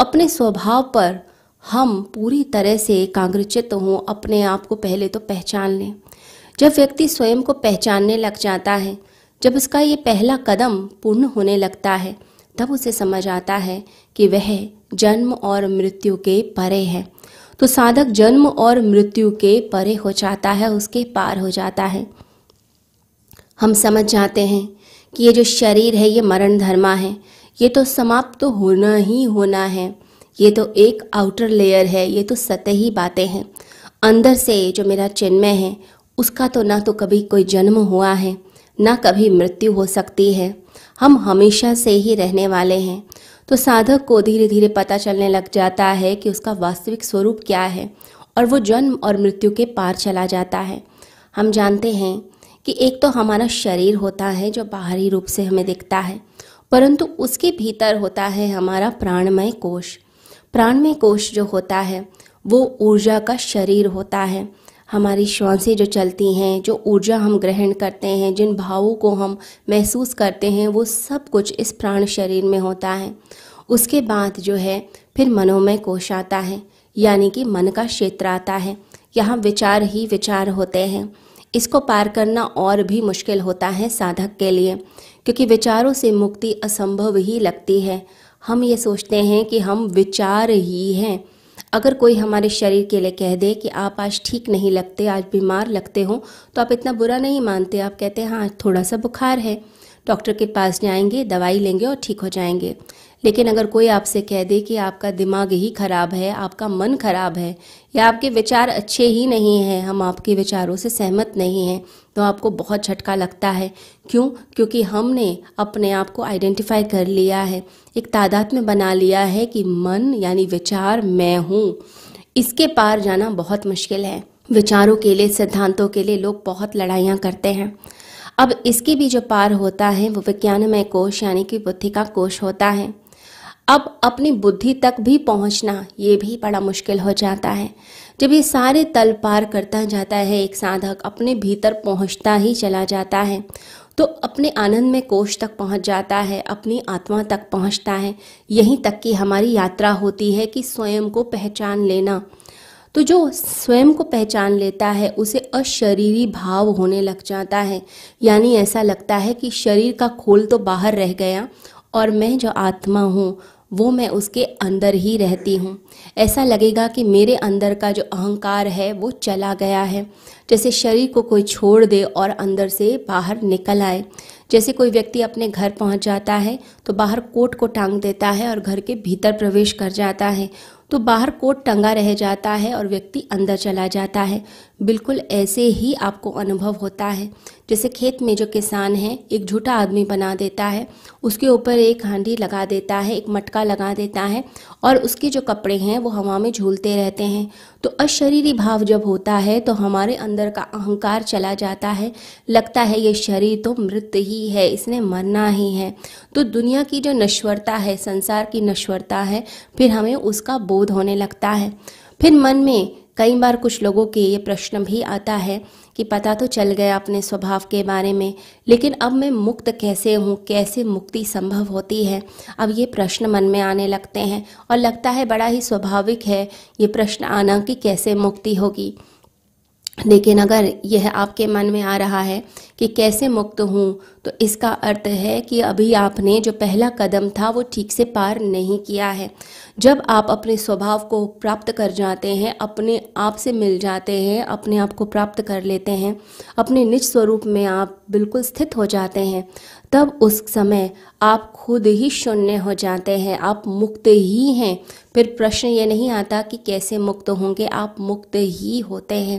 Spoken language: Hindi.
अपने स्वभाव पर हम पूरी तरह से एकाग्रचित हों, अपने आप को पहले तो पहचान लें। जब व्यक्ति स्वयं को पहचानने लग जाता है, जब उसका ये पहला कदम पूर्ण होने लगता है, तब उसे समझ आता है कि वह जन्म और मृत्यु के परे है। तो साधक जन्म और मृत्यु के परे हो जाता है, उसके पार हो जाता है। हम समझ जाते हैं कि ये जो शरीर है, ये मरण धर्मा है। ये तो समाप्त तो होना ही होना है। ये तो एक आउटर लेयर है, ये तो सतही बातें हैं। अंदर से जो मेरा चिन्मय है, उसका तो ना तो कभी कोई जन्म हुआ है, ना कभी मृत्यु हो सकती है। हम हमेशा से ही रहने वाले हैं। तो साधक को धीरे धीरे पता चलने लग जाता है कि उसका वास्तविक स्वरूप क्या है, और वो जन्म और मृत्यु के पार चला जाता है। हम जानते हैं कि एक तो हमारा शरीर होता है जो बाहरी रूप से हमें दिखता है परंतु उसके भीतर होता है हमारा प्राणमय कोश प्राणमय कोश जो होता है, वो ऊर्जा का शरीर होता है। हमारी श्वासें जो चलती हैं, जो ऊर्जा हम ग्रहण करते हैं, जिन भावों को हम महसूस करते हैं, वो सब कुछ इस प्राण शरीर में होता है। उसके बाद जो है, फिर मनोमय कोश आता है, यानी कि मन का क्षेत्र आता है। यहाँ विचार ही विचार होते हैं। इसको पार करना और भी मुश्किल होता है साधक के लिए, क्योंकि विचारों से मुक्ति असंभव ही लगती है। हम ये सोचते हैं कि हम विचार ही हैं। अगर कोई हमारे शरीर के लिए कह दे कि आप आज ठीक नहीं लगते, आज बीमार लगते हो तो आप इतना बुरा नहीं मानते। आप कहते हैं हाँ थोड़ा सा बुखार है। डॉक्टर के पास जाएँगे, दवाई लेंगे और ठीक हो जाएँगे। लेकिन अगर कोई आपसे कह दे कि आपका दिमाग ही खराब है, आपका मन खराब है, या आपके विचार अच्छे ही नहीं हैं, हम आपके विचारों से सहमत नहीं हैं तो आपको बहुत झटका लगता है। क्यों? क्योंकि हमने अपने आप को आइडेंटिफाई कर लिया है, एक तादाद में बना लिया है कि मन यानी विचार मैं हूँ। इसके पार जाना बहुत मुश्किल है। विचारों के लिए, सिद्धांतों के लिए लोग बहुत लड़ाइयाँ करते हैं। अब इसके भी जो पार होता है, वो विज्ञानमय कोश यानी कि बुद्धि का कोश होता है। अब अपनी बुद्धि तक भी पहुँचना, ये भी बड़ा मुश्किल हो जाता है। जब ये सारे तल पार करता जाता है, एक साधक अपने भीतर पहुँचता ही चला जाता है तो अपने आनंद में कोष तक पहुँच जाता है, अपनी आत्मा तक पहुँचता है। यहीं तक की हमारी यात्रा होती है कि स्वयं को पहचान लेना। तो जो स्वयं को पहचान लेता है, उसे अशरीरी भाव होने लग जाता है। यानी ऐसा लगता है कि शरीर का खोल तो बाहर रह गया, और मैं जो आत्मा हूँ वो मैं उसके अंदर ही रहती हूँ। ऐसा लगेगा कि मेरे अंदर का जो अहंकार है, वो चला गया है। जैसे शरीर को कोई छोड़ दे और अंदर से बाहर निकल आए। जैसे कोई व्यक्ति अपने घर पहुँच जाता है तो बाहर कोट को टांग देता है और घर के भीतर प्रवेश कर जाता है। तो बाहर कोट टंगा रह जाता है और व्यक्ति अंदर चला जाता है। बिल्कुल ऐसे ही आपको अनुभव होता है। जैसे खेत में जो किसान है, एक झूठा आदमी बना देता है, उसके ऊपर एक हांडी लगा देता है, एक मटका लगा देता है और उसके जो कपड़े हैं, वो हवा में झूलते रहते हैं। तो अशरीरी भाव जब होता है तो हमारे अंदर का अहंकार चला जाता है। लगता है ये शरीर तो मृत ही है, इसने मरना ही है। तो दुनिया की जो नश्वरता है, संसार की नश्वरता है, फिर हमें उसका बोध होने लगता है। फिर मन में कई बार कुछ लोगों के ये प्रश्न भी आता है कि पता तो चल गया अपने स्वभाव के बारे में, लेकिन अब मैं मुक्त कैसे हूँ? कैसे मुक्ति संभव होती है? अब ये प्रश्न मन में आने लगते हैं और लगता है बड़ा ही स्वाभाविक है, ये प्रश्न आना कि कैसे मुक्ति होगी। लेकिन अगर यह आपके मन में आ रहा है कि कैसे मुक्त हूँ तो इसका अर्थ है कि अभी आपने जो पहला कदम था, वो ठीक से पार नहीं किया है। जब आप अपने स्वभाव को प्राप्त कर जाते हैं, अपने आप से मिल जाते हैं, अपने आप को प्राप्त कर लेते हैं, अपने निज स्वरूप में आप बिल्कुल स्थित हो जाते हैं, तब उस समय आप खुद ही शून्य हो जाते हैं, आप मुक्त ही हैं। फिर प्रश्न ये नहीं आता कि कैसे मुक्त होंगे, आप मुक्त ही होते हैं।